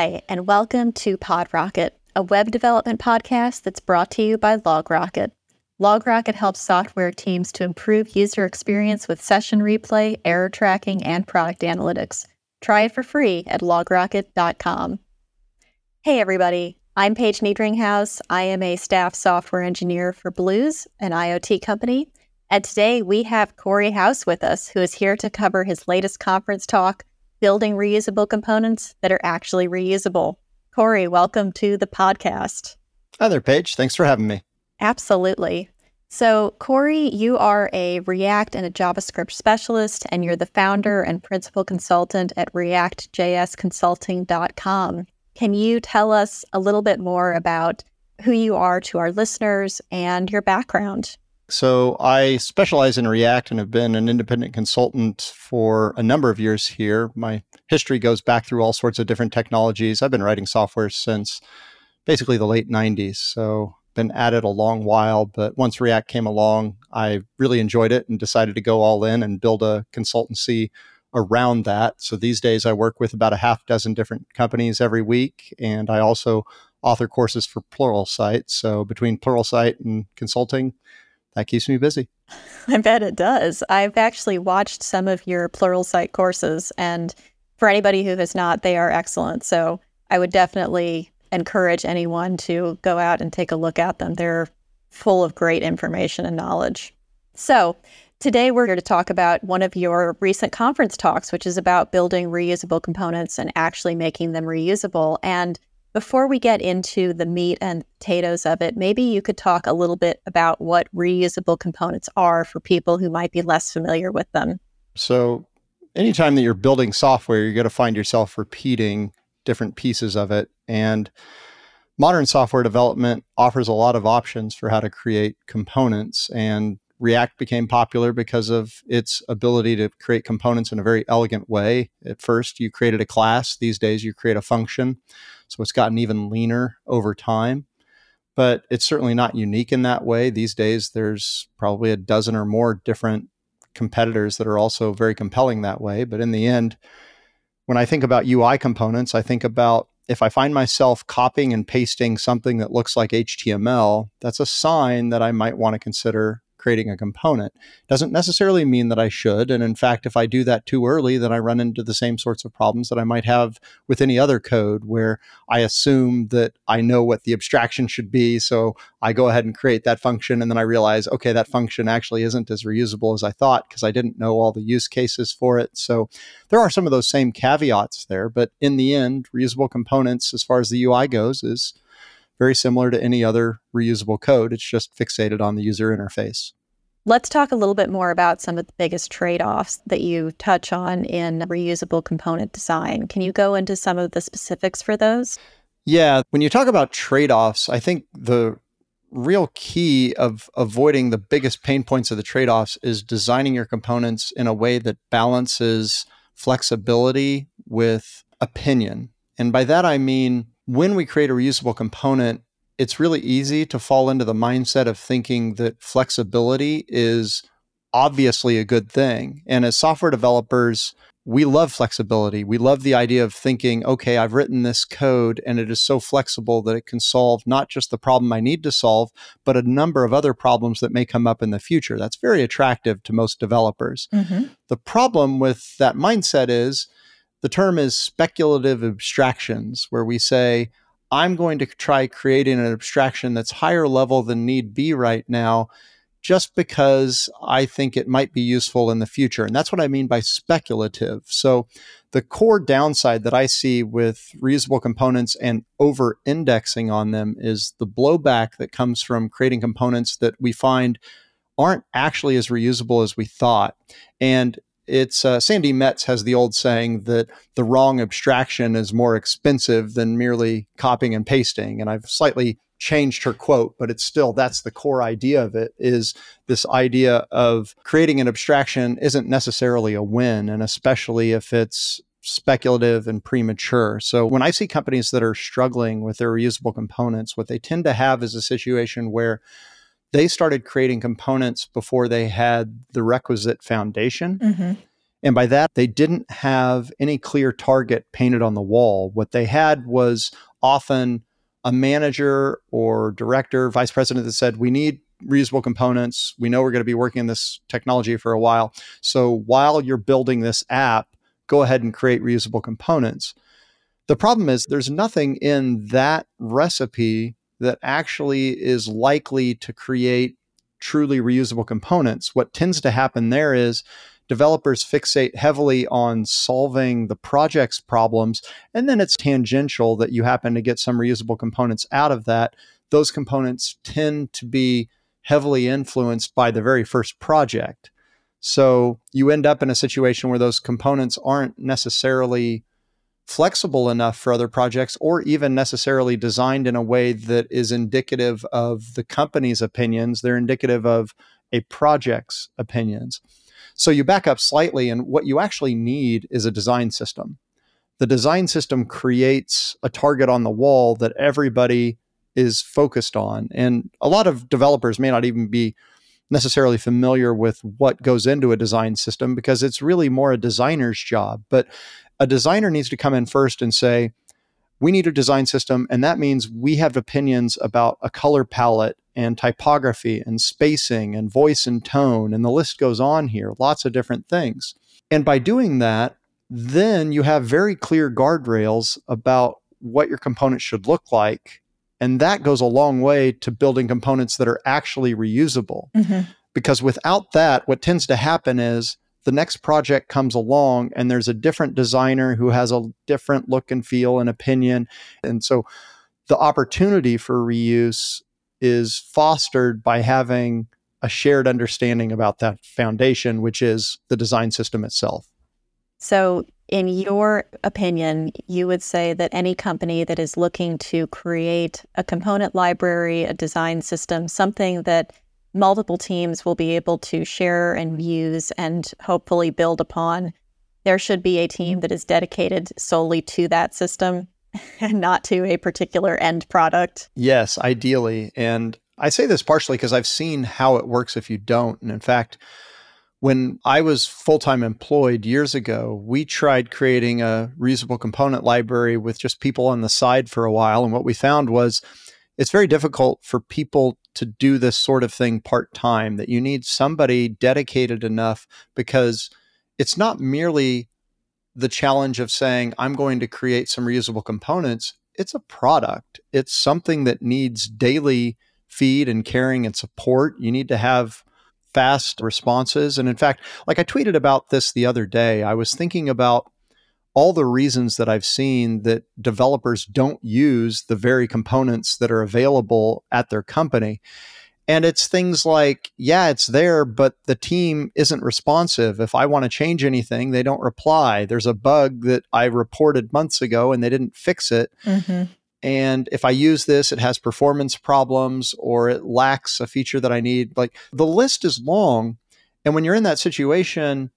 Hi, and welcome to PodRocket, a web development podcast that's brought to you by LogRocket. LogRocket helps software teams to improve user experience with session replay, error tracking, and product analytics. Try it for free at logrocket.com. Hey, everybody. I'm Paige Niedringhaus. I am a staff software engineer for Blues, an IoT company. And today we have Cory House with us, who is here to cover his latest conference talk, Building Reusable Components That Are Actually Reusable. Cory, welcome to the podcast. Hi there, Paige. Thanks for having me. Absolutely. So, Cory, you are a React and a JavaScript specialist, and you're the founder and principal consultant at reactjsconsulting.com. Can you tell us a little bit more about who you are to our listeners and your background? So, I specialize in React and have been an independent consultant for a number of years here. My history goes back through all sorts of different technologies. I've been writing software since basically the late 90s. So, been at it a long while, but once React came along, I really enjoyed it and decided to go all in and build a consultancy around that. So these days I work with about a half dozen different companies every week, and I also author courses for Pluralsight. So between Pluralsight and consulting, that keeps me busy. I bet it does. I've actually watched some of your Pluralsight courses, and for anybody who has not, they are excellent. So I would definitely encourage anyone to go out and take a look at them. They're full of great information and knowledge. So, today we're here to talk about one of your recent conference talks, which is about building reusable components and actually making them reusable. And before we get into the meat and potatoes of it, maybe you could talk a little bit about what reusable components are for people who might be less familiar with them. So, anytime that you're building software, you're going to find yourself repeating different pieces of it. And modern software development offers a lot of options for how to create components. And React became popular because of its ability to create components in a very elegant way. At first, you created a class. These days, you create a function. So it's gotten even leaner over time. But it's certainly not unique in that way. These days, there's probably a dozen or more different competitors that are also very compelling that way. But in the end, when I think about UI components, I think about if I find myself copying and pasting something that looks like HTML, that's a sign that I might want to consider creating a component. Doesn't necessarily mean that I should. And in fact, if I do that too early, then I run into the same sorts of problems that I might have with any other code where I assume that I know what the abstraction should be. So I go ahead and create that function. And then I realize, okay, that function actually isn't as reusable as I thought because I didn't know all the use cases for it. So there are some of those same caveats there. But in the end, reusable components, as far as the UI goes, is very similar to any other reusable code. It's just fixated on the user interface. Let's talk a little bit more about some of the biggest trade offs that you touch on in reusable component design. Can you go into some of the specifics for those? Yeah. When you talk about trade offs, I think the real key of avoiding the biggest pain points of the trade offs is designing your components in a way that balances flexibility with opinion. And by that, I mean when we create a reusable component, it's really easy to fall into the mindset of thinking that flexibility is obviously a good thing. And as software developers, we love flexibility. We love the idea of thinking, okay, I've written this code and it is so flexible that it can solve not just the problem I need to solve, but a number of other problems that may come up in the future. That's very attractive to most developers. Mm-hmm. The problem with that mindset is the term is speculative abstractions, where we say, I'm going to try creating an abstraction that's higher level than need be right now, just because I think it might be useful in the future. And that's what I mean by speculative. So, the core downside that I see with reusable components and over indexing on them is the blowback that comes from creating components that we find aren't actually as reusable as we thought. And it's uh, Sandi Metz has the old saying that the wrong abstraction is more expensive than merely copying and pasting. And I've slightly changed her quote, but it's still that's the core idea of it is this idea of creating an abstraction isn't necessarily a win, and especially if it's speculative and premature. So when I see companies that are struggling with their reusable components, what they tend to have is a situation where they started creating components before they had the requisite foundation. Mm-hmm. And by that, they didn't have any clear target painted on the wall. What they had was often a manager or director, vice president that said, We need reusable components. We know we're going to be working in this technology for a while. So while you're building this app, go ahead and create reusable components. The problem is there's nothing in that recipe that actually is likely to create truly reusable components. What tends to happen there is developers fixate heavily on solving the project's problems, and then it's tangential that you happen to get some reusable components out of that. Those components tend to be heavily influenced by the very first project. So you end up in a situation where those components aren't necessarily flexible enough for other projects or even necessarily designed in a way that is indicative of the company's opinions. They're indicative of a project's opinions. So you back up slightly, and what you actually need is a design system. The design system creates a target on the wall that everybody is focused on. And a lot of developers may not even be necessarily familiar with what goes into a design system because it's really more a designer's job. But a designer needs to come in first and say, we need a design system. And that means we have opinions about a color palette and typography and spacing and voice and tone. And the list goes on here, lots of different things. And by doing that, then you have very clear guardrails about what your component should look like. And that goes a long way to building components that are actually reusable. Mm-hmm. Because without that, what tends to happen is the next project comes along and there's a different designer who has a different look and feel and opinion. And so the opportunity for reuse is fostered by having a shared understanding about that foundation, which is the design system itself. So, in your opinion, you would say that any company that is looking to create a component library, a design system, something that multiple teams will be able to share and use and hopefully build upon, there should be a team that is dedicated solely to that system and not to a particular end product. Yes, ideally. And I say this partially because I've seen how it works if you don't. And in fact, when I was full time employed years ago, we tried creating a reusable component library with just people on the side for a while. And what we found was it's very difficult for people to do this sort of thing part time, that you need somebody dedicated enough because it's not merely the challenge of saying, I'm going to create some reusable components, it's a product. It's something that needs daily feed and caring and support. You need to have fast responses. And in fact, like I tweeted about this the other day, I was thinking about all the reasons that I've seen that developers don't use the very components that are available at their company. And it's things like, yeah, it's there, but the team isn't responsive. If I want to change anything, they don't reply. There's a bug that I reported months ago and they didn't fix it. Mm-hmm. And if I use this, it has performance problems or it lacks a feature that I need. Like the list is long. And when you're in that situation,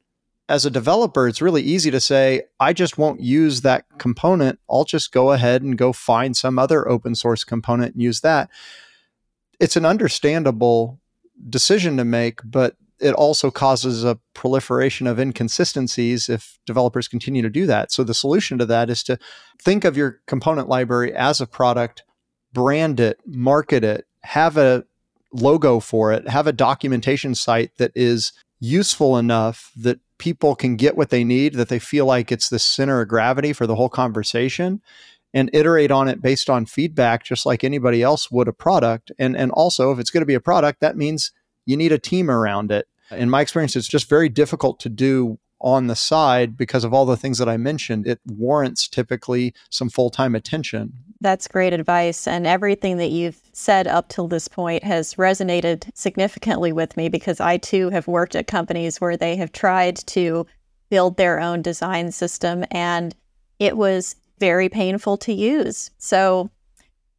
as a developer, it's really easy to say, I just won't use that component. I'll just go ahead and go find some other open source component and use that it's an understandable decision to make, but it also causes a proliferation of inconsistencies if developers continue to do that. So the solution to that is to think of your component library as a product, brand it, market it, have a logo for it, have a documentation site that is useful enough that people can get what they need, that they feel like it's the center of gravity for the whole conversation and iterate on it based on feedback just like anybody else would a product. And and also if it's going to be a product that means you need a team around it. In my experience it's just very difficult to do on the side because of all the things that I mentioned. It warrants typically some full-time attention that's great advice and everything that you've said up till this point has resonated significantly with me because I too have worked at companies where they have tried to build their own design system and it was very painful to use. So,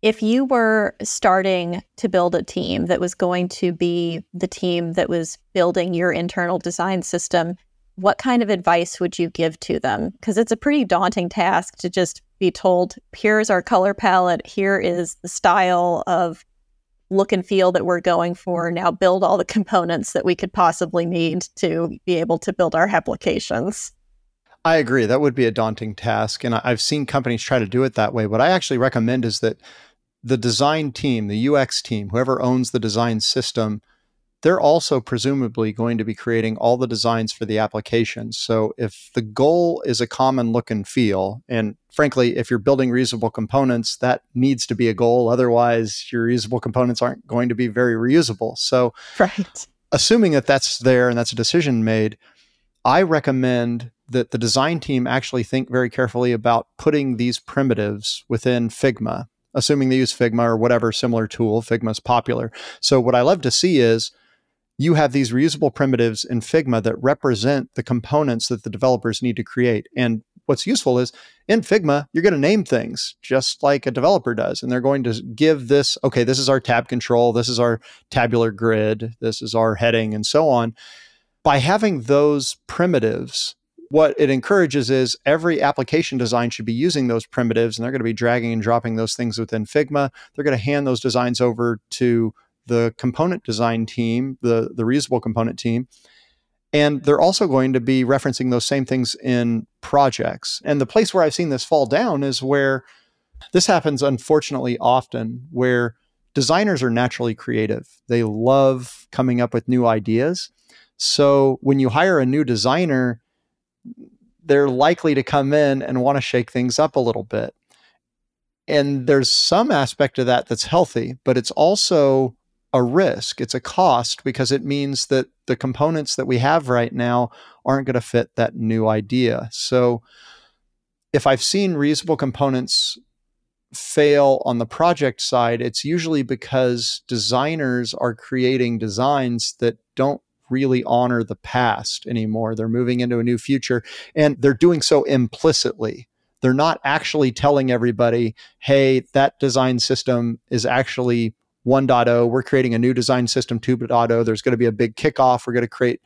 if you were starting to build a team that was going to be the team that was building your internal design system, what kind of advice would you give to them? Because it's a pretty daunting task to just be told, here's our color palette, here is the style of look and feel that we're going for, now build all the components that we could possibly need to be able to build our applications. I agree. That would be a daunting task. And I've seen companies try to do it that way. What I actually recommend is that the design team, the UX team, whoever owns the design system, they're also presumably going to be creating all the designs for the applications. So if the goal is a common look and feel, and frankly, if you're building reusable components, that needs to be a goal. Otherwise, your reusable components aren't going to be very reusable. So, right. assuming that that's there and that's a decision made, I recommend that the design team actually think very carefully about putting these primitives within Figma, assuming they use Figma or whatever similar tool. Figma is popular. So, what I love to see is you have these reusable primitives in Figma that represent the components that the developers need to create. And what's useful is in Figma, you're going to name things just like a developer does. And they're going to give this, okay, this is our tab control, this is our tabular grid, this is our heading, and so on. By having those primitives, what it encourages is every application design should be using those primitives and they're going to be dragging and dropping those things within Figma. They're going to hand those designs over to the component design team, the, the reusable component team. And they're also going to be referencing those same things in projects. And the place where I've seen this fall down is where this happens, unfortunately, often, where designers are naturally creative. They love coming up with new ideas. So when you hire a new designer, they're likely to come in and want to shake things up a little bit. And there's some aspect of that that's healthy, but it's also a risk. It's a cost because it means that the components that we have right now aren't going to fit that new idea. So if I've seen reusable components fail on the project side, it's usually because designers are creating designs that don't really honor the past anymore. They're moving into a new future and they're doing so implicitly. They're not actually telling everybody, hey, that design system is actually 1.0. We're creating a new design system 2.0. There's going to be a big kickoff. We're going to create.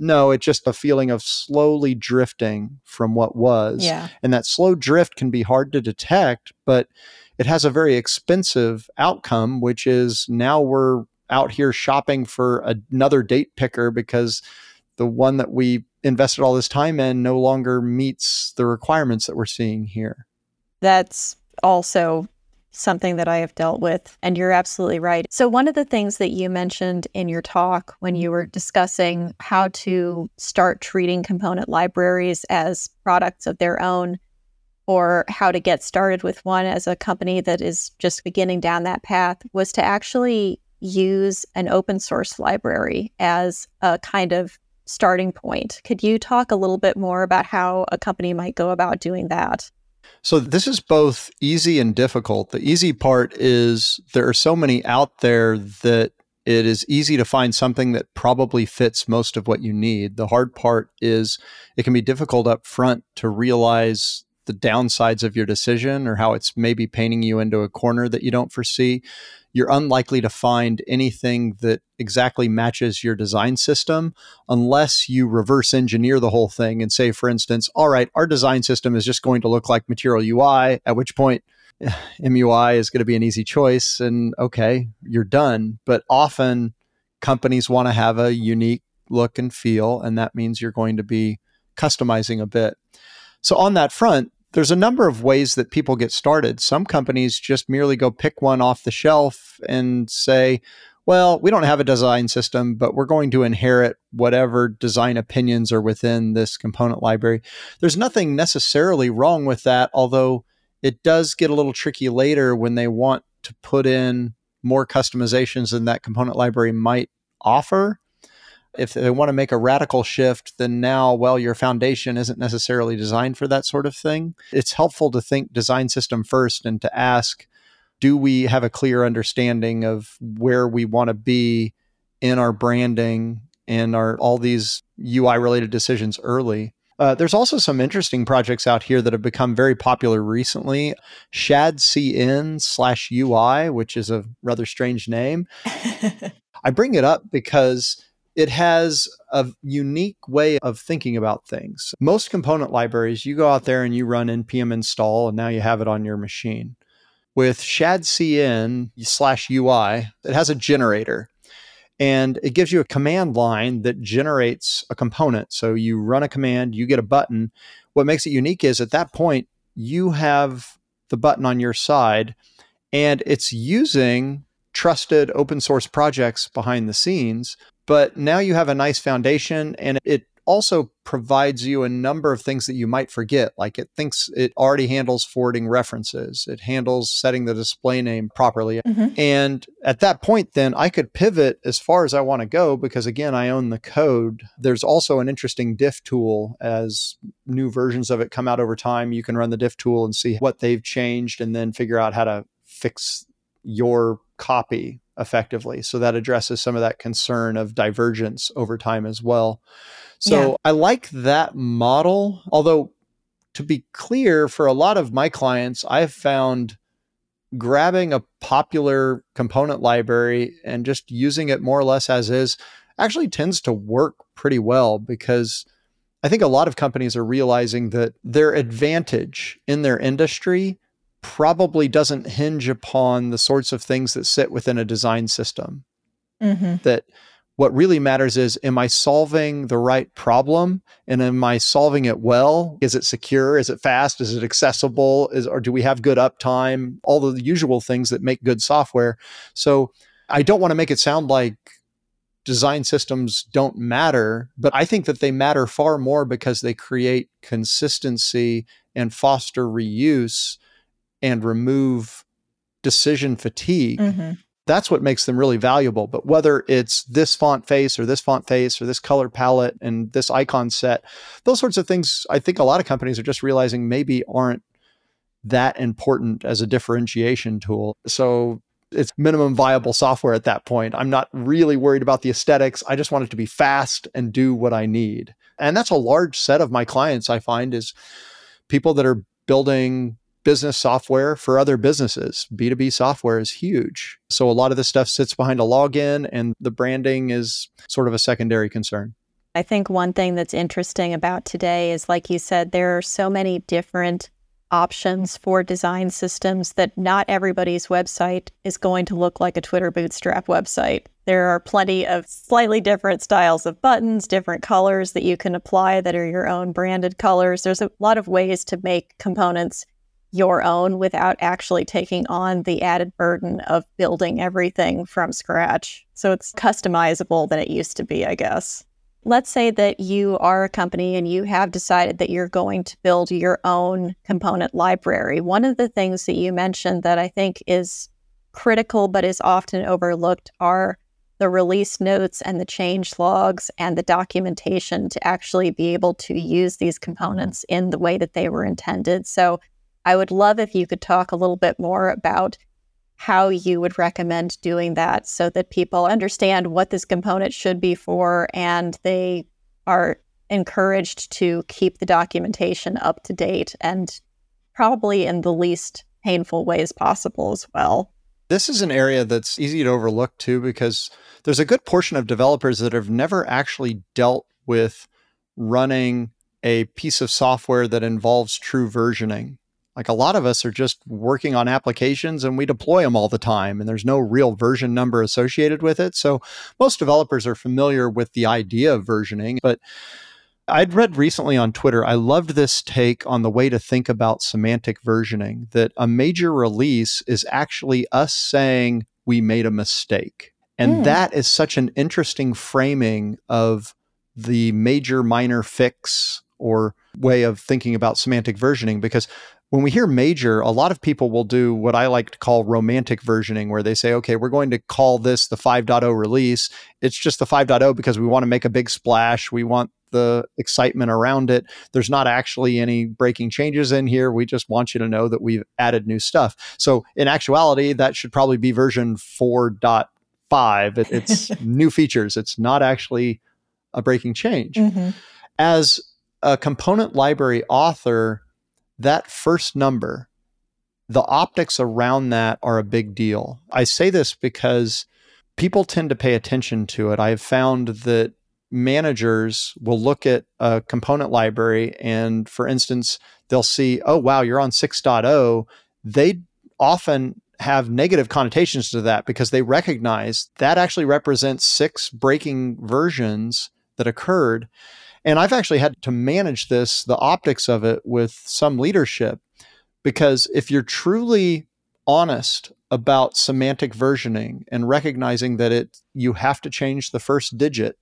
No, it's just a feeling of slowly drifting from what was. Yeah. And that slow drift can be hard to detect, but it has a very expensive outcome, which is now we're out here shopping for another date picker because the one that we invested all this time in no longer meets the requirements that we're seeing here. That's also something that I have dealt with. And you're absolutely right. So, one of the things that you mentioned in your talk when you were discussing how to start treating component libraries as products of their own, or how to get started with one as a company that is just beginning down that path, was to actually use an open source library as a kind of starting point. Could you talk a little bit more about how a company might go about doing that? So this is both easy and difficult. The easy part is there are so many out there that it is easy to find something that probably fits most of what you need. The hard part is it can be difficult up front to realize the downsides of your decision or how it's maybe painting you into a corner that you don't foresee you're unlikely to find anything that exactly matches your design system unless you reverse engineer the whole thing and say, for instance, all right, our design system is just going to look like Material UI, at which point eh, MUI is going to be an easy choice. And okay, you're done. But often companies want to have a unique look and feel, and that means you're going to be customizing a bit. So, on that front, there's a number of ways that people get started. Some companies just merely go pick one off the shelf and say, well, we don't have a design system, but we're going to inherit whatever design opinions are within this component library. There's nothing necessarily wrong with that, although it does get a little tricky later when they want to put in more customizations than that component library might offer if they want to make a radical shift, then now, well, your foundation isn't necessarily designed for that sort of thing. It's helpful to think design system first and to ask, do we have a clear understanding of where we want to be in our branding and our all these UI related decisions early? Uh, there's also some interesting projects out here that have become very popular recently. ShadCN slash UI, which is a rather strange name. I bring it up because it has a unique way of thinking about things. Most component libraries, you go out there and you run npm install, and now you have it on your machine. with shadcn slash UI, it has a generator and it gives you a command line that generates a component. So you run a command, you get a button. What makes it unique is at that point, you have the button on your side and it's using trusted open source projects behind the scenes. But now you have a nice foundation and it also provides you a number of things that you might forget. Like it thinks it already handles forwarding references, it handles setting the display name properly. Mm-hmm. And at that point, then I could pivot as far as I want to go because, again, I own the code. There's also an interesting diff tool as new versions of it come out over time. You can run the diff tool and see what they've changed and then figure out how to fix your copy effectively. So that addresses some of that concern of divergence over time as well. So yeah. I like that model. Although, to be clear, for a lot of my clients, I've found grabbing a popular component library and just using it more or less as is actually tends to work pretty well because I think a lot of companies are realizing that their advantage in their industry probably doesn't hinge upon the sorts of things that sit within a design system. Mm-hmm. That what really matters is am I solving the right problem and am I solving it well? Is it secure? Is it fast? Is it accessible? Is or do we have good uptime? All the usual things that make good software. So I don't want to make it sound like design systems don't matter, but I think that they matter far more because they create consistency and foster reuse and remove decision fatigue. Mm-hmm. That's what makes them really valuable. But whether it's this font face or this font face or this color palette and this icon set, those sorts of things, I think a lot of companies are just realizing maybe aren't that important as a differentiation tool. So it's minimum viable software at that point. I'm not really worried about the aesthetics. I just want it to be fast and do what I need. And that's a large set of my clients I find is people that are building business software for other businesses. B2B software is huge. So a lot of this stuff sits behind a login and the branding is sort of a secondary concern. I think one thing that's interesting about today is, like you said, there are so many different options for design systems that not everybody's website is going to look like a Twitter Bootstrap website. There are plenty of slightly different styles of buttons, different colors that you can apply that are your own branded colors. There's a lot of ways to make components your own without actually taking on the added burden of building everything from scratch. So it's customizable than it used to be, I guess. Let's say that you are a company and you have decided that you're going to build your own component library. One of the things that you mentioned that I think is critical but is often overlooked are the release notes and the change logs and the documentation to actually be able to use these components in the way that they were intended. So I would love if you could talk a little bit more about how you would recommend doing that so that people understand what this component should be for and they are encouraged to keep the documentation up to date and probably in the least painful ways possible as well. This is an area that's easy to overlook too because there's a good portion of developers that have never actually dealt with running a piece of software that involves true versioning. Like a lot of us are just working on applications and we deploy them all the time, and there's no real version number associated with it. So most developers are familiar with the idea of versioning, but I'd read recently on Twitter, I loved this take on the way to think about semantic versioning that a major release is actually us saying we made a mistake. And mm. that is such an interesting framing of the major minor fix or way of thinking about semantic versioning because when we hear major, a lot of people will do what I like to call romantic versioning, where they say, okay, we're going to call this the 5.0 release. It's just the 5.0 because we want to make a big splash. We want the excitement around it. There's not actually any breaking changes in here. We just want you to know that we've added new stuff. So, in actuality, that should probably be version 4.5. It, it's new features, it's not actually a breaking change. Mm-hmm. As a component library author, that first number, the optics around that are a big deal. I say this because people tend to pay attention to it. I have found that managers will look at a component library and, for instance, they'll see, oh, wow, you're on 6.0. They often have negative connotations to that because they recognize that actually represents six breaking versions that occurred. And I've actually had to manage this, the optics of it, with some leadership because if you're truly honest about semantic versioning and recognizing that it you have to change the first digit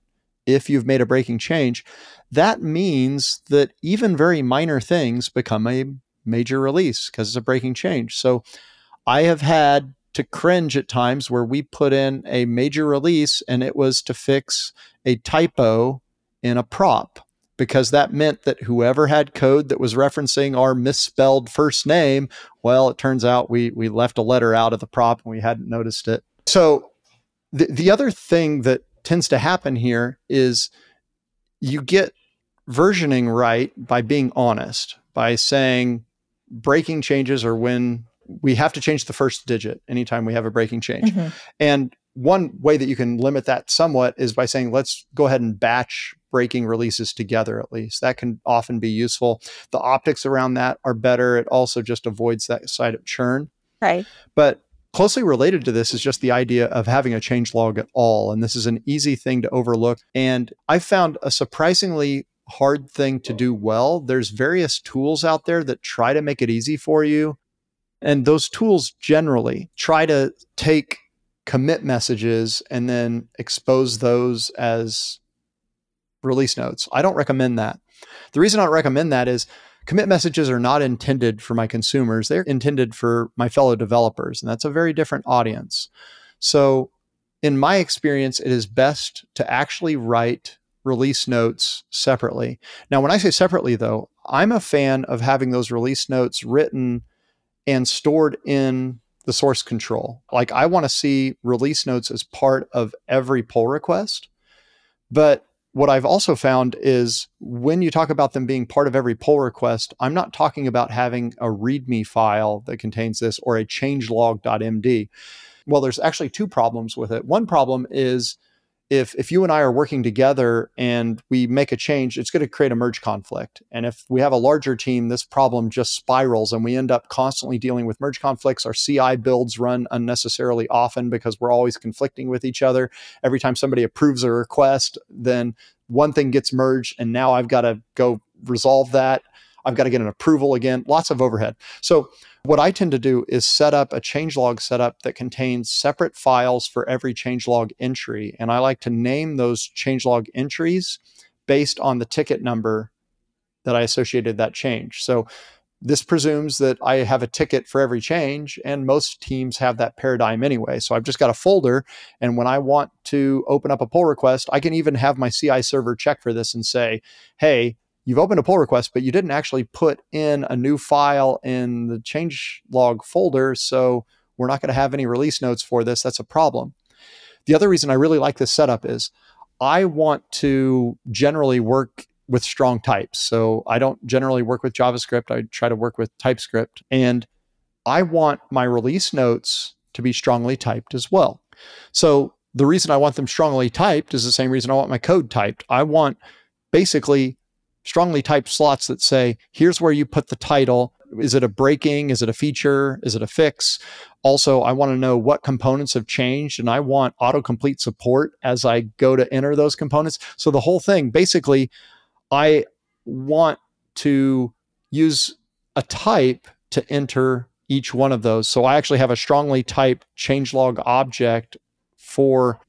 if you've made a breaking change, that means that even very minor things become a major release because it's a breaking change. So I have had to cringe at times where we put in a major release and it was to fix a typo in a prop because that meant that whoever had code that was referencing our misspelled first name, well, it turns out we we left a letter out of the prop and we hadn't noticed it. So the the other thing that tends to happen here is you get versioning right by being honest, by saying breaking changes are when we have to change the first digit anytime we have a breaking change. Mm-hmm. And one way that you can limit that somewhat is by saying, let's go ahead and batch breaking releases together at least. That can often be useful. The optics around that are better. It also just avoids that side of churn. Right. But closely related to this is just the idea of having a change log at all. And this is an easy thing to overlook. And I found a surprisingly hard thing to do well. There's various tools out there that try to make it easy for you. And those tools generally try to take commit messages and then expose those as release notes. I don't recommend that. The reason I don't recommend that is commit messages are not intended for my consumers, they're intended for my fellow developers, and that's a very different audience. So, in my experience, it is best to actually write release notes separately. Now, when I say separately, though, I'm a fan of having those release notes written and stored in the source control. Like, I want to see release notes as part of every pull request. But what I've also found is when you talk about them being part of every pull request, I'm not talking about having a README file that contains this or a changelog.md. Well, there's actually two problems with it. One problem is if if you and I are working together and we make a change, it's going to create a merge conflict. And if we have a larger team, this problem just spirals and we end up constantly dealing with merge conflicts. Our CI builds run unnecessarily often because we're always conflicting with each other. Every time somebody approves a request, then one thing gets merged and now I've got to go resolve that. I've got to get an approval again, lots of overhead. So what I tend to do is set up a changelog setup that contains separate files for every changelog entry. And I like to name those changelog entries based on the ticket number that I associated that change. So this presumes that I have a ticket for every change, and most teams have that paradigm anyway. So I've just got a folder, and when I want to open up a pull request, I can even have my CI server check for this and say, hey, you've opened a pull request, but you didn't actually put in a new file in the change log folder. So we're not going to have any release notes for this. That's a problem. The other reason I really like this setup is I want to generally work with strong types. So I don't generally work with JavaScript. I try to work with TypeScript. And I want my release notes to be strongly typed as well. So the reason I want them strongly typed is the same reason I want my code typed. I want basically strongly typed slots that say, here's where you put the title. Is it a breaking? Is it a feature? Is it a fix? Also, I want to know what components have changed and I want autocomplete support as I go to enter those components. So the whole thing, basically, I want to use a type to enter each one of those. So I actually have a strongly typed changelog object for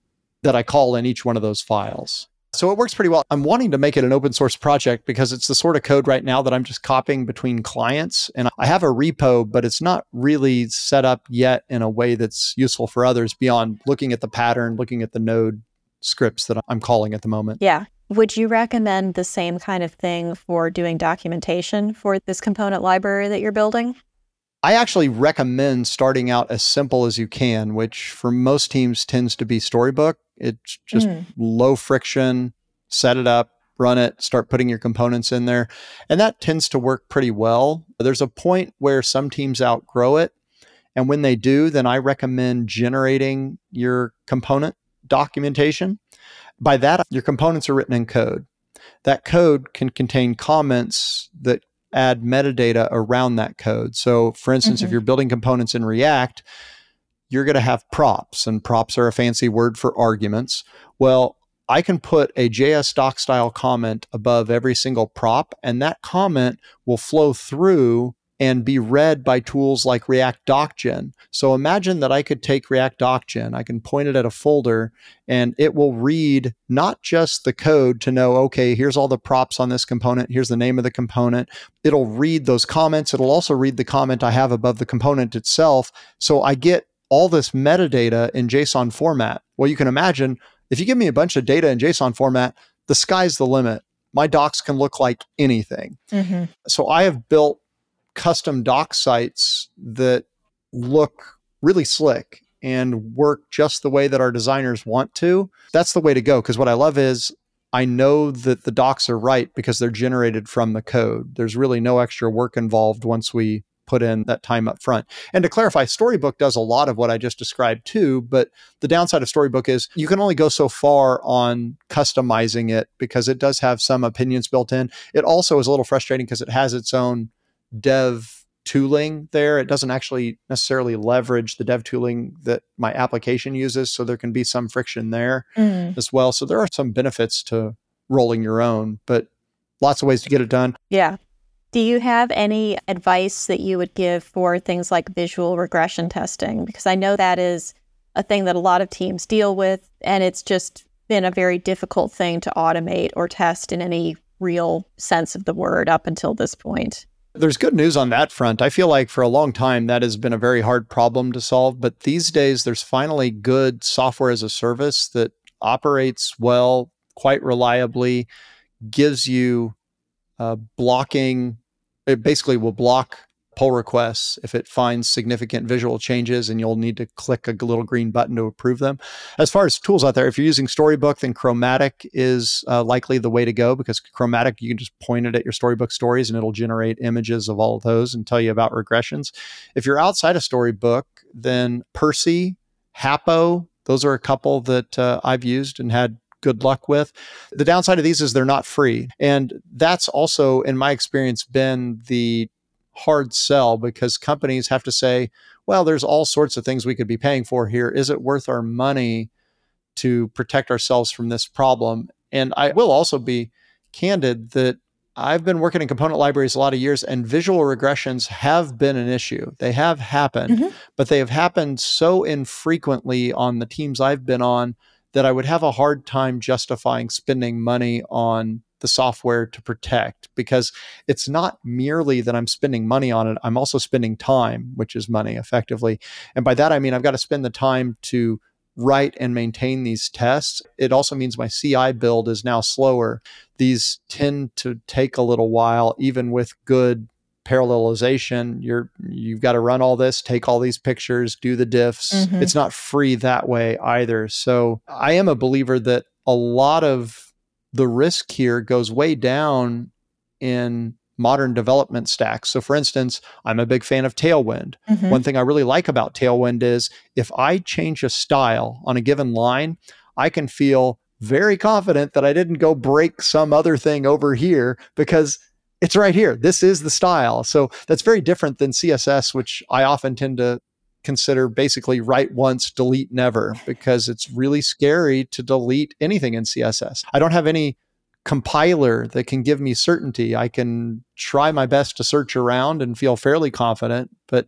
that I call in each one of those files. So it works pretty well. I'm wanting to make it an open source project because it's the sort of code right now that I'm just copying between clients. And I have a repo, but it's not really set up yet in a way that's useful for others beyond looking at the pattern, looking at the node scripts that I'm calling at the moment. Yeah. Would you recommend the same kind of thing for doing documentation for this component library that you're building? I actually recommend starting out as simple as you can, which for most teams tends to be Storybook. It's just mm. low friction, set it up, run it, start putting your components in there. And that tends to work pretty well. There's a point where some teams outgrow it. And when they do, then I recommend generating your component documentation. By that, your components are written in code. That code can contain comments that add metadata around that code. So, for instance, mm-hmm. if you're building components in React, you're going to have props, and props are a fancy word for arguments. Well, I can put a JS doc style comment above every single prop, and that comment will flow through and be read by tools like React DocGen. So imagine that I could take React DocGen, I can point it at a folder, and it will read not just the code to know, okay, here's all the props on this component, here's the name of the component. It'll read those comments. It'll also read the comment I have above the component itself. So I get all this metadata in JSON format. Well, you can imagine if you give me a bunch of data in JSON format, the sky's the limit. My docs can look like anything. Mm-hmm. So I have built custom doc sites that look really slick and work just the way that our designers want to. That's the way to go. Because what I love is I know that the docs are right because they're generated from the code. There's really no extra work involved once we put in that time up front. And to clarify, Storybook does a lot of what I just described too, but the downside of Storybook is you can only go so far on customizing it because it does have some opinions built in. It also is a little frustrating because it has its own dev tooling there. It doesn't actually necessarily leverage the dev tooling that my application uses, so there can be some friction there mm. as well. So there are some benefits to rolling your own, but lots of ways to get it done. Yeah. Do you have any advice that you would give for things like visual regression testing? Because I know that is a thing that a lot of teams deal with, and it's just been a very difficult thing to automate or test in any real sense of the word up until this point. There's good news on that front. I feel like for a long time that has been a very hard problem to solve, but these days there's finally good software as a service that operates well, quite reliably, gives you uh, blocking it basically will block pull requests if it finds significant visual changes and you'll need to click a little green button to approve them. As far as tools out there, if you're using Storybook, then Chromatic is uh, likely the way to go because Chromatic, you can just point it at your Storybook stories and it'll generate images of all of those and tell you about regressions. If you're outside of Storybook, then Percy, Happo, those are a couple that uh, I've used and had good luck with. The downside of these is they're not free. And that's also, in my experience, been the hard sell because companies have to say, well, there's all sorts of things we could be paying for here. Is it worth our money to protect ourselves from this problem? And I will also be candid that I've been working in component libraries a lot of years, and visual regressions have been an issue. They have happened, mm-hmm. but they have happened so infrequently on the teams I've been on that I would have a hard time justifying spending money on the software to protect because it's not merely that I'm spending money on it, I'm also spending time, which is money effectively. And by that, I mean I've got to spend the time to write and maintain these tests. It also means my CI build is now slower. These tend to take a little while, even with good parallelization you're you've got to run all this take all these pictures do the diffs mm-hmm. it's not free that way either so i am a believer that a lot of the risk here goes way down in modern development stacks so for instance i'm a big fan of tailwind mm-hmm. one thing i really like about tailwind is if i change a style on a given line i can feel very confident that i didn't go break some other thing over here because it's right here. This is the style. So that's very different than CSS, which I often tend to consider basically write once, delete never, because it's really scary to delete anything in CSS. I don't have any compiler that can give me certainty. I can try my best to search around and feel fairly confident, but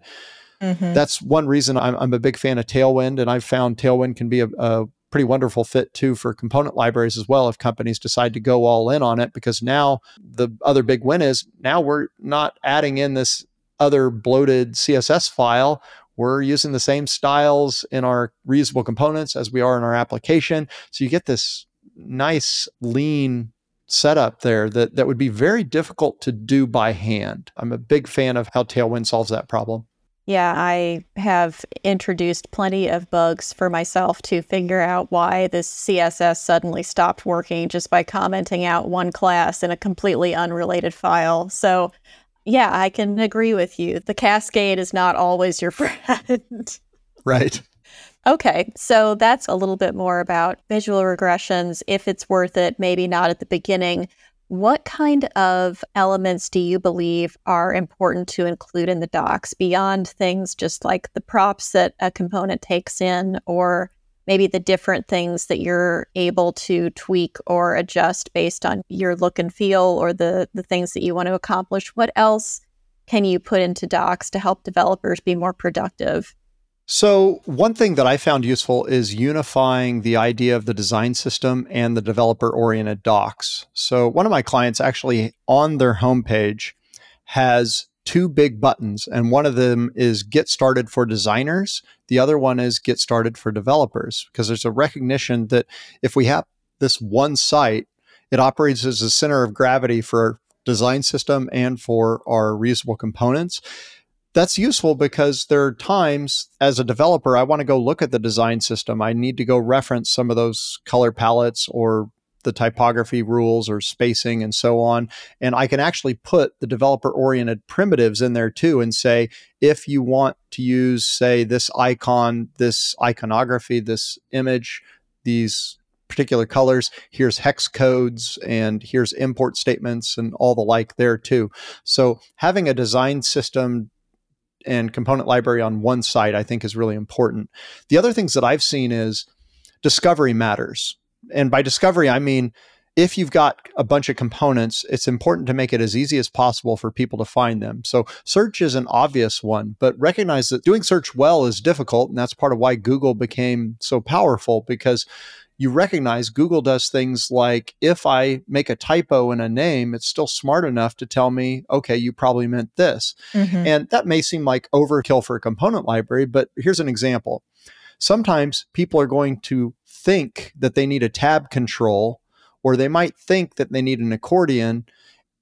mm-hmm. that's one reason I'm, I'm, a big fan of Tailwind, and I've found Tailwind can be a, a pretty wonderful fit too for component libraries as well if companies decide to go all in on it because now the other big win is now we're not adding in this other bloated css file. We're using the same styles in our reusable components as we are in our application. So you get this nice lean setup there that that would be very difficult to do by hand. I'm a big fan of how tailwind solves that problem yeah, I have introduced plenty of bugs for myself to figure out why this CSS suddenly stopped working just by commenting out one class in a completely unrelated file. So, yeah, I can agree with you. The cascade is not always your friend. right. Okay, so that's a little bit more about visual regressions, if it's worth it, maybe not at the beginning. What kind of elements do you believe are important to include in the docs beyond things just like the props that a component takes in or maybe the different things that you're able to tweak or adjust based on your look and feel or the the things that you want to accomplish? What else can you put into docs to help developers be more productive so, one thing that I found useful is unifying the idea of the design system and the developer oriented docs. So, one of my clients actually on their homepage has two big buttons, and one of them is Get Started for Designers. The other one is Get Started for Developers, because there's a recognition that if we have this one site, it operates as a center of gravity for design system and for our reusable components that's useful because there are times as a developer, I want to go look at the design system. I need to go reference some of those color palettes or the typography rules or spacing and so on. And I can actually put the developer oriented primitives in there too and say, if you want to use, say, this icon, this iconography, this image, these particular colors, here's hex codes and here's import statements and all the like there too. So having a design system and component library on one site, I think is really important. The other things that I've seen is discovery matters. And by discovery, I mean, if you've got a bunch of components, it's important to make it as easy as possible for people to find them. So, search is an obvious one, but recognize that doing search well is difficult. And that's part of why Google became so powerful because you recognize Google does things like if I make a typo in a name, it's still smart enough to tell me, okay, you probably meant this. Mm-hmm. And that may seem like overkill for a component library, but here's an example. Sometimes people are going to think that they need a tab control, or they might think that they need an accordion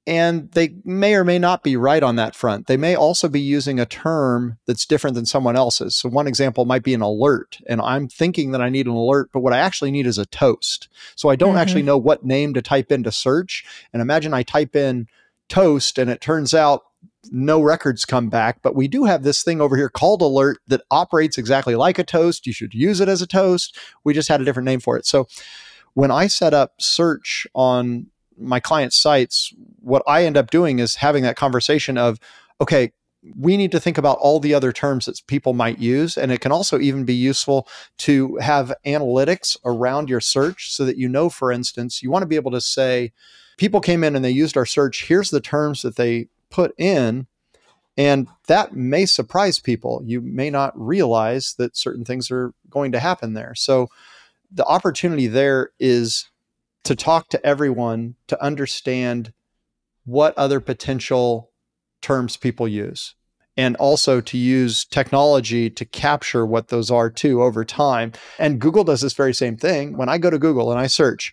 and they may or may not be right on that front. They may also be using a term that's different than someone else's. So, one example might be an alert, and I'm thinking that I need an alert, but what I actually need is a toast. So, I don't mm-hmm. actually know what name to type into search. And imagine I type in toast, and it turns out no records come back, but we do have this thing over here called alert that operates exactly like a toast. You should use it as a toast. We just had a different name for it. So, when I set up search on my client sites, what I end up doing is having that conversation of, okay, we need to think about all the other terms that people might use. And it can also even be useful to have analytics around your search so that you know, for instance, you want to be able to say, people came in and they used our search. Here's the terms that they put in. And that may surprise people. You may not realize that certain things are going to happen there. So the opportunity there is to talk to everyone to understand what other potential terms people use and also to use technology to capture what those are too over time. And Google does this very same thing. When I go to Google and I search,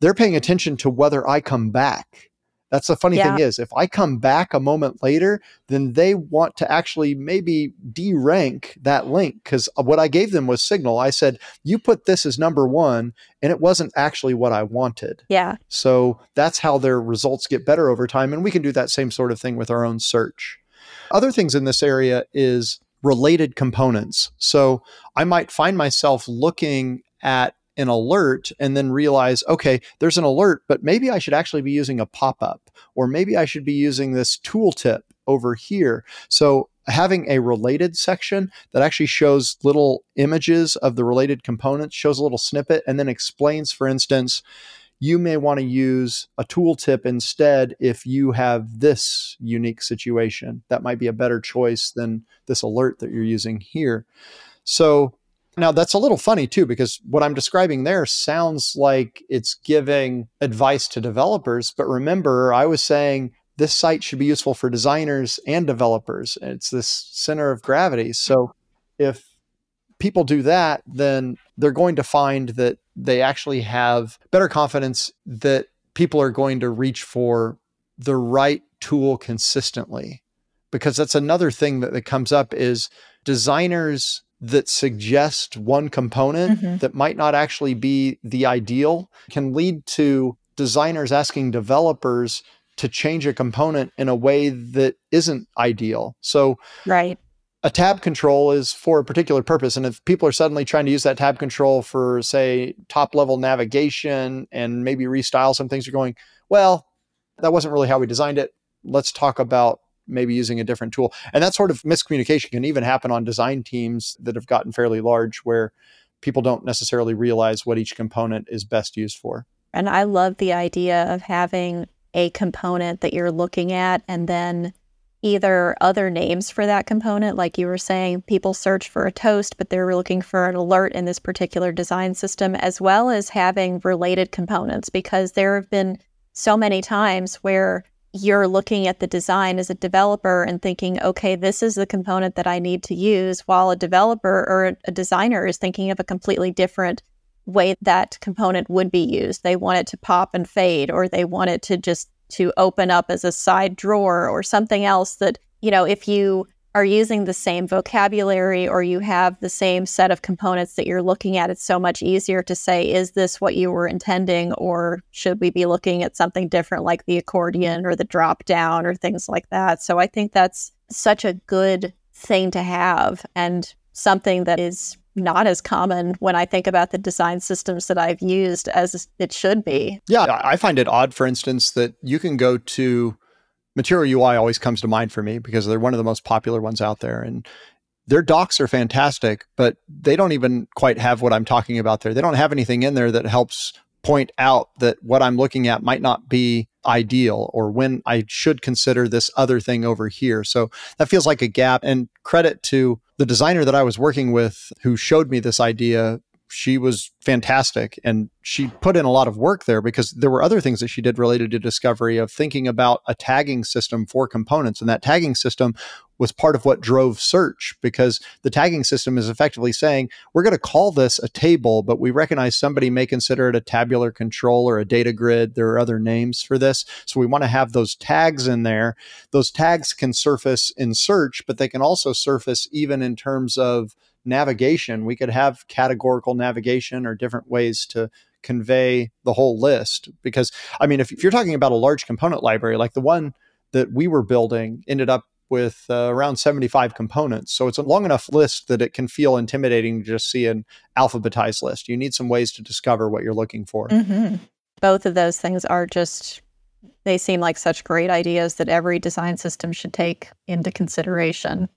they're paying attention to whether I come back that's the funny yeah. thing is, if I come back a moment later, then they want to actually maybe derank that link because uh, what I gave them was signal. I said, you put this as number one, and it wasn't actually what I wanted. Yeah. So that's how their results get better over time. And we can do that same sort of thing with our own search. Other things in this area is related components. So I might find myself looking at an alert and then realize, okay, there's an alert, but maybe I should actually be using a pop up, or maybe I should be using this tooltip over here. So having a related section that actually shows little images of the related components, shows a little snippet, and then explains, for instance, you may want to use a tooltip instead if you have this unique situation. That might be a better choice than this alert that you're using here. So now, that's a little funny too, because what I'm describing there sounds like it's giving advice to developers. But remember, I was saying this site should be useful for designers and developers. It's this center of gravity. So if people do that, then they're going to find that they actually have better confidence that people are going to reach for the right tool consistently. Because that's another thing that, that comes up is designers that suggest one component mm-hmm. that might not actually be the ideal can lead to designers asking developers to change a component in a way that isn't ideal. So, right. A tab control is for a particular purpose. And if people are suddenly trying to use that tab control for, say, top level navigation and maybe restyle some things, you're going, well, that wasn't really how we designed it. Let's talk about maybe using a different tool. And that sort of miscommunication can even happen on design teams that have gotten fairly large where people don't necessarily realize what each component is best used for. And I love the idea of having a component that you're looking at and then either other names for that component. Like you were saying, people search for a toast, but they're looking for an alert in this particular design system, as well as having related components, because there have been so many times where you're looking at the design as a developer and thinking, okay, this is the component that I need to use, while a developer or a designer is thinking of a completely different way that component would be used. They want it to pop and fade, or they want it to just to open up as a side drawer or something else that, you know, if you are using the same vocabulary or you have the same set of components that you're looking at, it's so much easier to say, is this what you were intending? Or should we be looking at something different like the accordion or the drop down or things like that? So I think that's such a good thing to have and something that is not as common when I think about the design systems that I've used as it should be. Yeah, I find it odd, for instance, that you can go to Material UI always comes to mind for me because they're one of the most popular ones out there. And their docs are fantastic, but they don't even quite have what I'm talking about there. They don't have anything in there that helps point out that what I'm looking at might not be ideal or when I should consider this other thing over here. So that feels like a gap. And credit to the designer that I was working with who showed me this idea she was fantastic and she put in a lot of work there because there were other things that she did related to discovery of thinking about a tagging system for components and that tagging system was part of what drove search because the tagging system is effectively saying we're going to call this a table but we recognize somebody may consider it a tabular control or a data grid. There are other names for this. So we want to have those tags in there. Those tags can surface in search but they can also surface even in terms of navigation. We could have categorical navigation or different ways to convey the whole list. Because, I mean, if, if you're talking about a large component library, like the one that we were building ended up with uh, around 75 components. So it's a long enough list that it can feel intimidating to just see an alphabetized list. You need some ways to discover what you're looking for. Mm-hmm. Both of those things are just, they seem like such great ideas that every design system should take into consideration.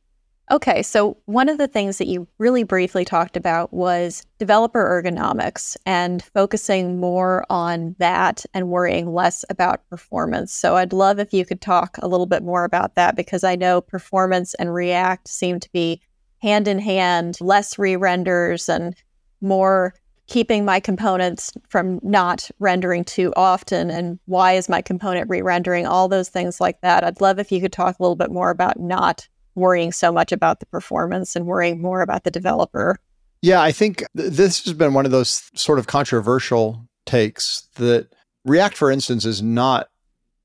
Okay, so one of the things that you really briefly talked about was developer ergonomics and focusing more on that and worrying less about performance. So I'd love if you could talk a little bit more about that because I know performance and React seem to be hand in hand, less re renders and more keeping my components from not rendering too often and why is my component re-rendering all those things like that i'd love if you could talk a little bit more about not worrying so much about the performance and worrying more about the developer. Yeah, I think th- this has been one of those sort of controversial takes that React, for instance, is not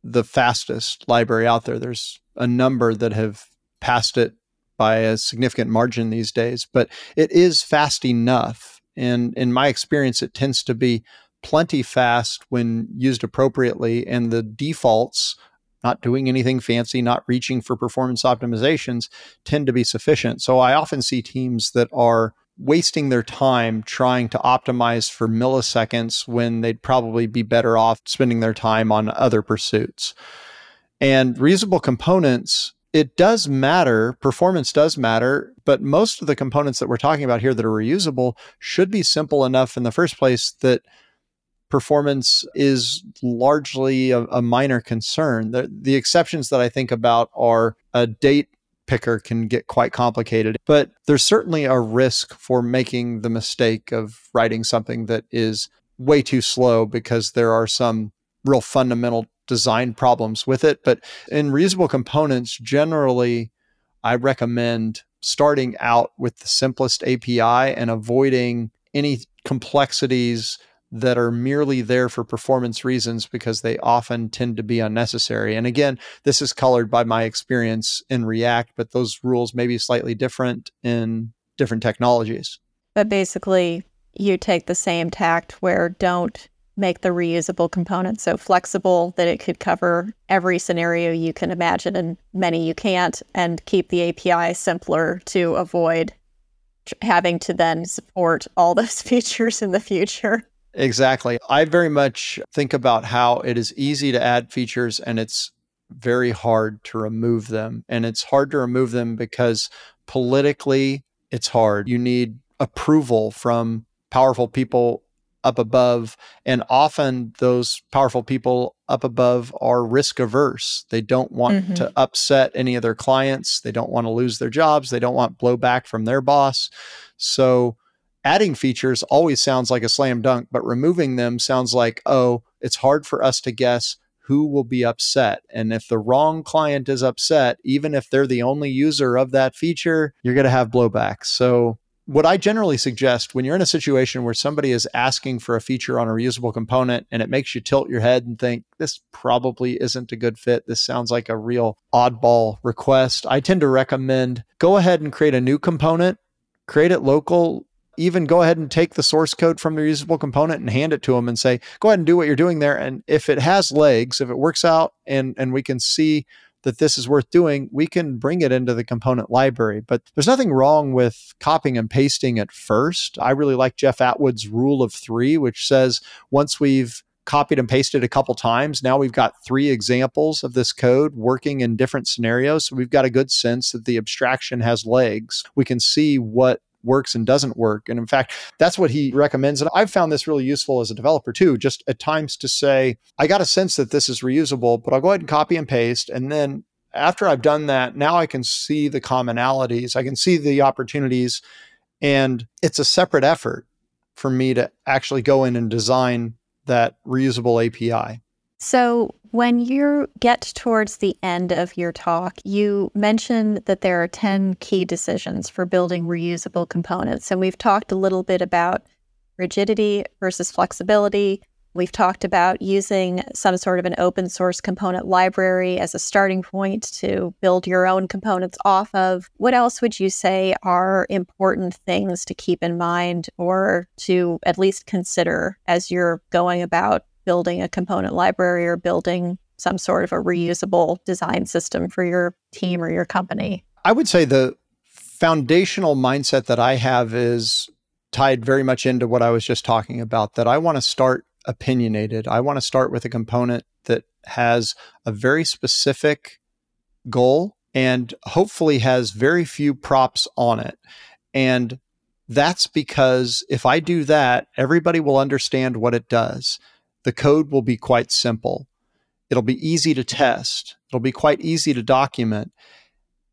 the fastest library out there. There's a number that have passed it by a significant margin these days, but it is fast enough. And in my experience, it tends to be plenty fast when used appropriately, and the defaults not doing anything fancy, not reaching for performance optimizations tend to be sufficient. So I often see teams that are wasting their time trying to optimize for milliseconds when they'd probably be better off spending their time on other pursuits. And reusable components, it does matter, performance does matter, but most of the components that we're talking about here that are reusable should be simple enough in the first place that performance is largely a, a minor concern. The, the exceptions that I think about are a date picker can get quite complicated, but there's certainly a risk for making the mistake of writing something that is way too slow because there are some real fundamental design problems with it. But in reusable components, generally, I recommend starting out with the simplest API and avoiding any complexities that are merely there for performance reasons because they often tend to be unnecessary. And again, this is colored by my experience in React, but those rules may be slightly different in different technologies. But basically, you take the same tact where don't make the reusable component so flexible that it could cover every scenario you can imagine and many you can't, and keep the API simpler to avoid having to then support all those features in the future. Exactly. I very much think about how it is easy to add features and it's very hard to remove them. And it's hard to remove them because politically it's hard. You need approval from powerful people up above. And often those powerful people up above are risk averse. They don't want mm-hmm. to upset any of their clients. They don't want to lose their jobs. They don't want blowback from their boss. So adding features always sounds like a slam dunk, but removing them sounds like, oh, it's hard for us to guess who will be upset. And if the wrong client is upset, even if they're the only user of that feature, you're going to have blowback. So what I generally suggest when you're in a situation where somebody is asking for a feature on a reusable component and it makes you tilt your head and think, this probably isn't a good fit. This sounds like a real oddball request. I tend to recommend go ahead and create a new component, create it local. Even go ahead and take the source code from the reusable component and hand it to them and say, go ahead and do what you're doing there. And if it has legs, if it works out and, and we can see that this is worth doing, we can bring it into the component library. But there's nothing wrong with copying and pasting at first. I really like Jeff Atwood's rule of three, which says once we've copied and pasted a couple times, now we've got three examples of this code working in different scenarios. So we've got a good sense that the abstraction has legs. We can see what works and doesn't work. And in fact, that's what he recommends. And I've found this really useful as a developer too, just at times to say, I got a sense that this is reusable, but I'll go ahead and copy and paste. And then after I've done that, now I can see the commonalities, I can see the opportunities. And it's a separate effort for me to actually go in and design that reusable API. So, when you get towards the end of your talk, you mentioned that there are 10 key decisions for building reusable components. And we've talked a little bit about rigidity versus flexibility. We've talked about using some sort of an open source component library as a starting point to build your own components off of. What else would you say are important things to keep in mind or to at least consider as you're going about building a component library or building some sort of a reusable design system for your team or your company? I would say the foundational mindset that I have is tied very much into what I was just talking about that I want to start opinionated. I want to start with a component that has a very specific goal and hopefully has very few props on it. And that's because if I do that, everybody will understand what it does the code will be quite simple. It'll be easy to test. It'll be quite easy to document.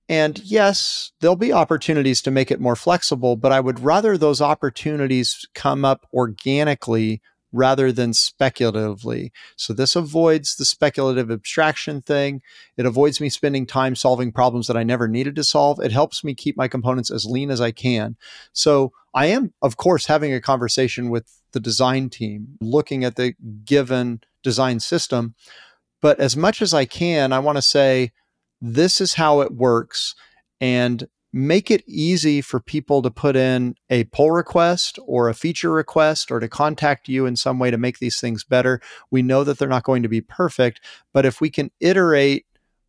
And yes, there'll be opportunities to make it more flexible, but I would rather those opportunities come up organically rather than speculatively. So this avoids the speculative abstraction thing. It avoids me spending time solving problems that I never needed to solve. It helps me keep my components as lean as I can. So I am, of course, having a conversation with the design team, looking at the given design system. But as much as I can, I want to say, this is how it works. And make it easy for people to put in a pull request or a feature request or to contact you in some way to make these things better. We know that they're not going to be perfect, but if we can iterate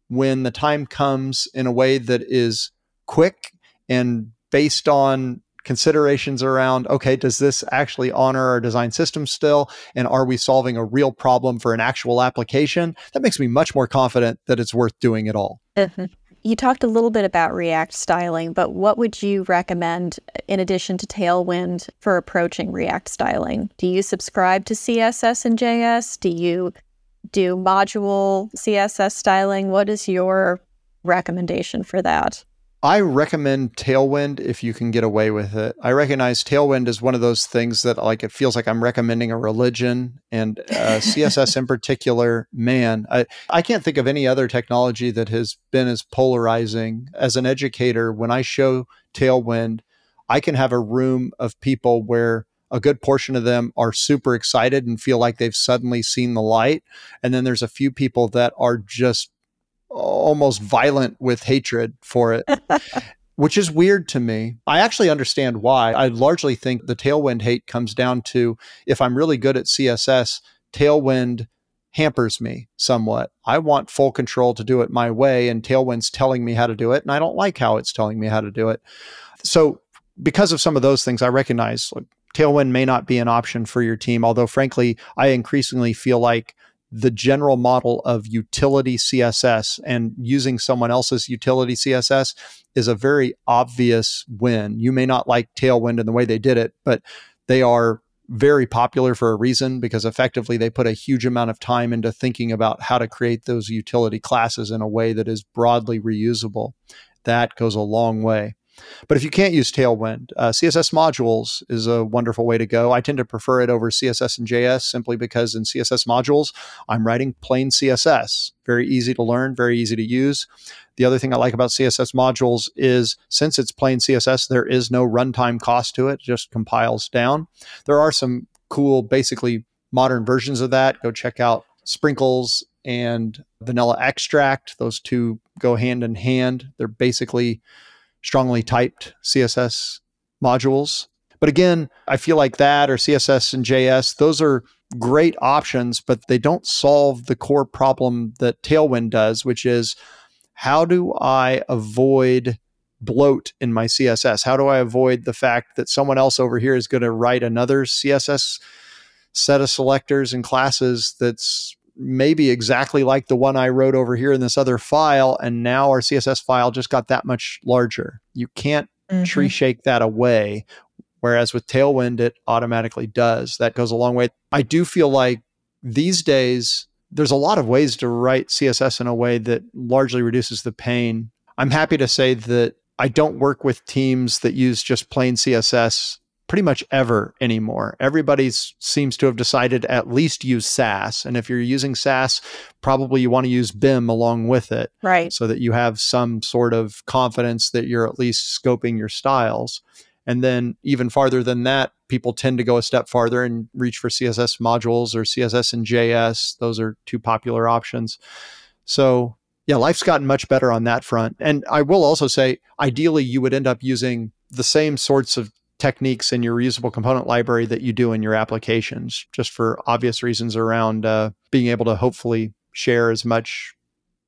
when the time comes in a way that is quick and based on considerations around okay does this actually honor our design system still and are we solving a real problem for an actual application that makes me much more confident that it's worth doing it all mm-hmm. You talked a little bit about React styling, but what would you recommend in addition to Tailwind for approaching React styling? Do you subscribe to CSS in JS? Do you do module CSS styling? What is your recommendation for that? I recommend Tailwind if you can get away with it. I recognize Tailwind is one of those things that like it feels like I'm recommending a religion and uh, CSS in particular. Man, I, I can't think of any other technology that has been as polarizing. As an educator, when I show Tailwind, I can have a room of people where a good portion of them are super excited and feel like they've suddenly seen the light. And then there's a few people that are just almost violent with hatred for it. which is weird to me. I actually understand why. I largely think the Tailwind hate comes down to if I'm really good at CSS, Tailwind hampers me somewhat. I want full control to do it my way, and Tailwind's telling me how to do it, and I don't like how it's telling me how to do it. So, because of some of those things, I recognize like Tailwind may not be an option for your team, although frankly, I increasingly feel like the general model of utility CSS and using someone else's utility CSS is a very obvious win. You may not like Tailwind in the way they did it, but they are very popular for a reason because effectively they put a huge amount of time into thinking about how to create those utility classes in a way that is broadly reusable. That goes a long way. But if you can't use Tailwind, uh, CSS modules is a wonderful way to go. I tend to prefer it over CSS in JS simply because in CSS modules, I'm writing plain CSS. Very easy to learn, very easy to use. The other thing I like about CSS modules is since it's plain CSS, there is no runtime cost to it, it just compiles down. There are some cool, basically modern versions of that. Go check out Sprinkles and Vanilla Extract. Those two go hand in hand. They're basically strongly typed CSS modules. But again, I feel like that or CSS in JS, those are great options, but they don't solve the core problem that Tailwind does, which is how do I avoid bloat in my CSS? How do I avoid the fact that someone else over here is going to write another CSS set of selectors and classes that's maybe exactly like the one I wrote over here in this other file. And now our CSS file just got that much larger. You can't mm-hmm. tree shake that away. Whereas with Tailwind, it automatically does. That goes a long way. I do feel like these days, there's a lot of ways to write CSS in a way that largely reduces the pain. I'm happy to say that I don't work with teams that use just plain CSS pretty much ever anymore. Everybody seems to have decided at least use Sass. And if you're using Sass, probably you want to use BEM along with it. Right. So that you have some sort of confidence that you're at least scoping your styles. And then even farther than that, people tend to go a step farther and reach for CSS modules or CSS in JS. Those are two popular options. So yeah, life's gotten much better on that front. And I will also say, ideally, you would end up using the same sorts of techniques in your reusable component library that you do in your applications, just for obvious reasons around uh, being able to hopefully share as much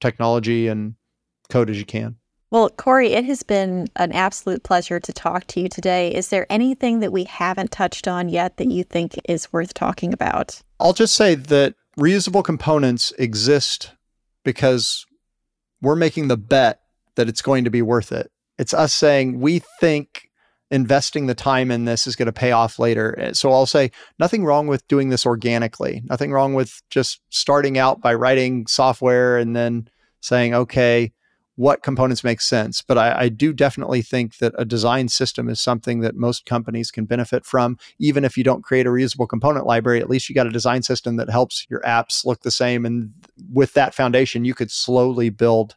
technology and code as you can. Well, Cory, it has been an absolute pleasure to talk to you today. Is there anything that we haven't touched on yet that you think is worth talking about? I'll just say that reusable components exist because we're making the bet that it's going to be worth it. It's us saying we think investing the time in this is going to pay off later. Eh, so I'll say nothing wrong with doing this organically. Nothing wrong with just starting out by writing software and then saying, okay, what components make sense. But I, I, do definitely think that a design system is something that most companies can benefit from. Even if you don't create a reusable component library, at least you got a design system that helps your apps look the same. And with that foundation, you could slowly build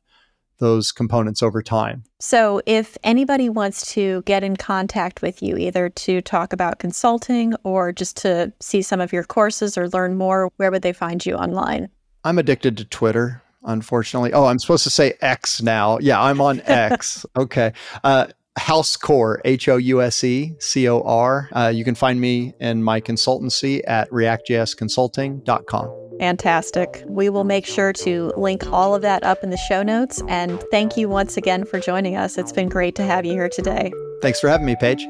those components over time. So, if anybody wants to get in contact with you, either to talk about consulting or just to see some of your courses or learn more, where would they find you online? I'm addicted to Twitter, unfortunately. Oh, I'm supposed to say X now. Yeah, I'm on X. okay. Uh, Housecor, H O U S E C O R. Uh, you can find me in my consultancy at reactjsconsulting.com. Fantastic. We will make sure to link all of that up in the show notes. And thank you once again for joining us. It's been great to have you here today. Thanks for having me, Paige.